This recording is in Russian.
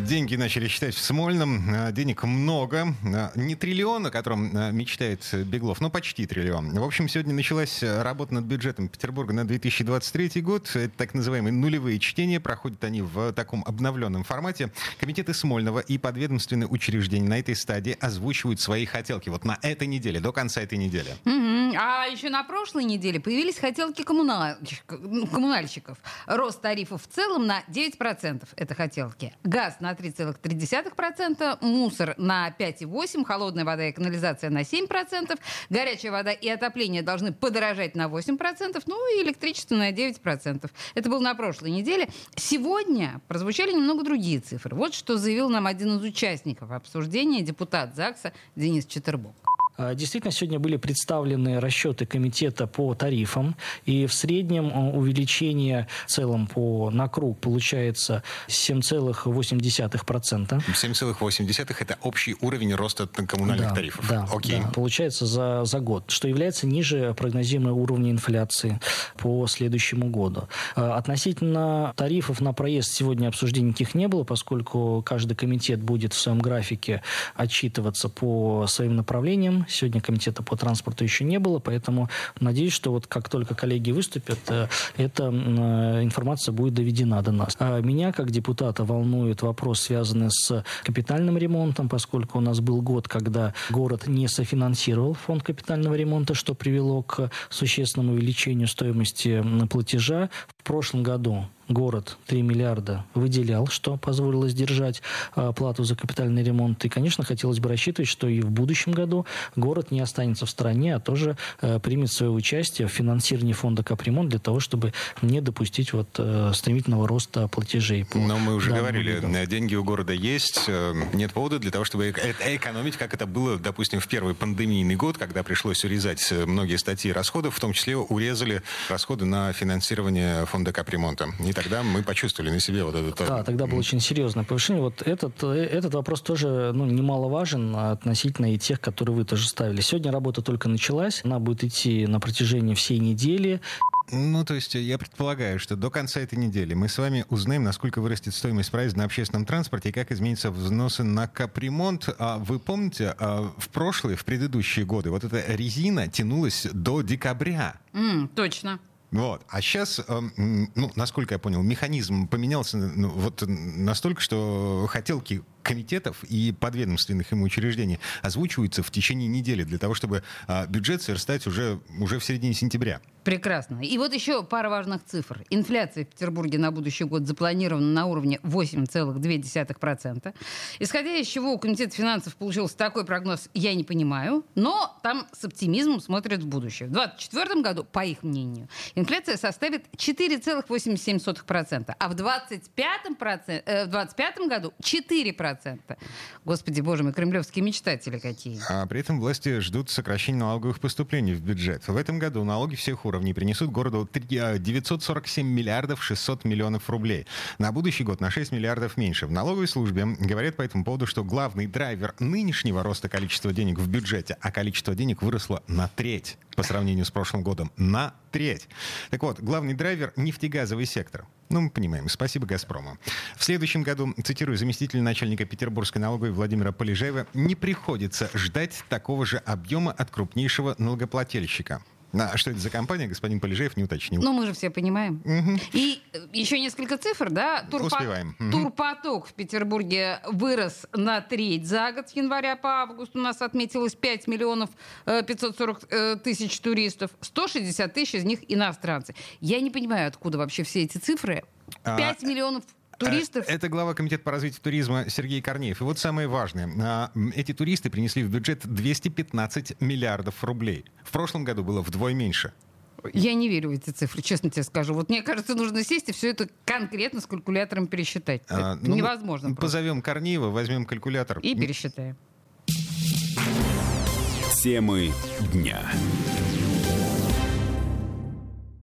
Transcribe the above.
Деньги начали считать в Смольном. А, денег много. А, не триллион, о котором а, мечтает Беглов, но почти триллион. В общем, сегодня началась работа над бюджетом Петербурга на 2023 год. Это так называемые нулевые чтения. Проходят они в таком обновленном формате. Комитеты Смольного и подведомственные учреждения на этой стадии озвучивают свои хотелки. Вот на этой неделе, до конца этой недели. Mm-hmm. А еще на прошлой неделе появились хотелки коммунальщиков. Рост тарифов в целом на 9%. Это хотелки. Газ на 3,3%, мусор на 5,8%, холодная вода и канализация на 7%, горячая вода и отопление должны подорожать на 8%, ну и электричество на 9%. Это было на прошлой неделе. Сегодня прозвучали немного другие цифры. Вот что заявил нам один из участников обсуждения, депутат ЗАГСа Денис Четербок. А, действительно, сегодня были представлены расчеты комитета по тарифам, и в среднем а, увеличение в целом по, на круг получается 7,8%. 7,8% это общий уровень роста коммунальных да, тарифов. Да, Окей. да, получается за, за год, что является ниже прогнозируемого уровня инфляции по следующему году. А, относительно тарифов на проезд сегодня обсуждений никаких не было, поскольку каждый комитет будет в своем графике отчитываться по своим направлениям Сегодня комитета по транспорту еще не было, поэтому надеюсь, что вот как только коллеги выступят, э, эта э, информация будет доведена до нас. А меня, как депутата, волнует вопрос, связанный с капитальным ремонтом, поскольку у нас был год, когда город не софинансировал фонд капитального ремонта, что привело к существенному увеличению стоимости платежа. В прошлом году город 3 миллиарда выделял, что позволило сдержать а, плату за капитальный ремонт. И, конечно, хотелось бы рассчитывать, что и в будущем году город не останется в стороне, а тоже э, примет свое участие в финансировании фонда капремонт для того, чтобы не допустить вот э, стремительного роста платежей. Но мы уже говорили, году. деньги у города есть, э, нет повода для того, чтобы экономить, как это было, допустим, в первый пандемийный год, когда пришлось урезать многие статьи расходов, в том числе урезали расходы на финансирование фонда капремонта. И тогда мы почувствовали на себе вот это. Да, тогда было очень серьезное повышение. Вот этот, этот вопрос тоже ну, немаловажен относительно и тех, которые вы тоже ставили. Сегодня работа только началась, она будет идти на протяжении всей недели. Ну, то есть я предполагаю, что до конца этой недели мы с вами узнаем, насколько вырастет стоимость проезда на общественном транспорте и как изменятся взносы на капремонт. А вы помните, а в прошлые, в предыдущие годы вот эта резина тянулась до декабря. Mm, точно. Вот. А сейчас, эм, ну, насколько я понял, механизм поменялся ну, вот настолько, что хотелки комитетов и подведомственных ему учреждений озвучиваются в течение недели для того, чтобы а, бюджет сверстать уже, уже в середине сентября. Прекрасно. И вот еще пара важных цифр. Инфляция в Петербурге на будущий год запланирована на уровне 8,2%. Исходя из чего у Комитета финансов получился такой прогноз, я не понимаю. Но там с оптимизмом смотрят в будущее. В 2024 году, по их мнению, инфляция составит 4,87%, а в 2025, э, в 2025 году 4%. 3%. Господи, боже мой, кремлевские мечтатели какие. А при этом власти ждут сокращения налоговых поступлений в бюджет. В этом году налоги всех уровней принесут городу 947 а, миллиардов 600 миллионов рублей. На будущий год на 6 миллиардов меньше. В налоговой службе говорят по этому поводу, что главный драйвер нынешнего роста количества денег в бюджете, а количество денег выросло на треть по сравнению с прошлым годом. На треть. Так вот, главный драйвер — нефтегазовый сектор. Ну, мы понимаем. Спасибо «Газпрому». В следующем году, цитирую заместителя начальника Петербургской налоговой Владимира Полежаева, не приходится ждать такого же объема от крупнейшего налогоплательщика. А что это за компания, господин Полежаев не уточнил. Ну, мы же все понимаем. Угу. И еще несколько цифр, да? Турпо... Успеваем. Угу. Турпоток в Петербурге вырос на треть за год с января по август. У нас отметилось 5 миллионов 540 э, э, тысяч туристов. 160 тысяч из них иностранцы. Я не понимаю, откуда вообще все эти цифры. 5 а... миллионов туристов? Это глава Комитета по развитию туризма Сергей Корнеев. И вот самое важное. А, эти туристы принесли в бюджет 215 миллиардов рублей. В прошлом году было вдвое меньше. Я не верю в эти цифры, честно тебе скажу. Вот мне кажется, нужно сесть и все это конкретно с калькулятором пересчитать. А, это ну, невозможно. Позовем Корнеева, возьмем калькулятор. И пересчитаем. Темы дня.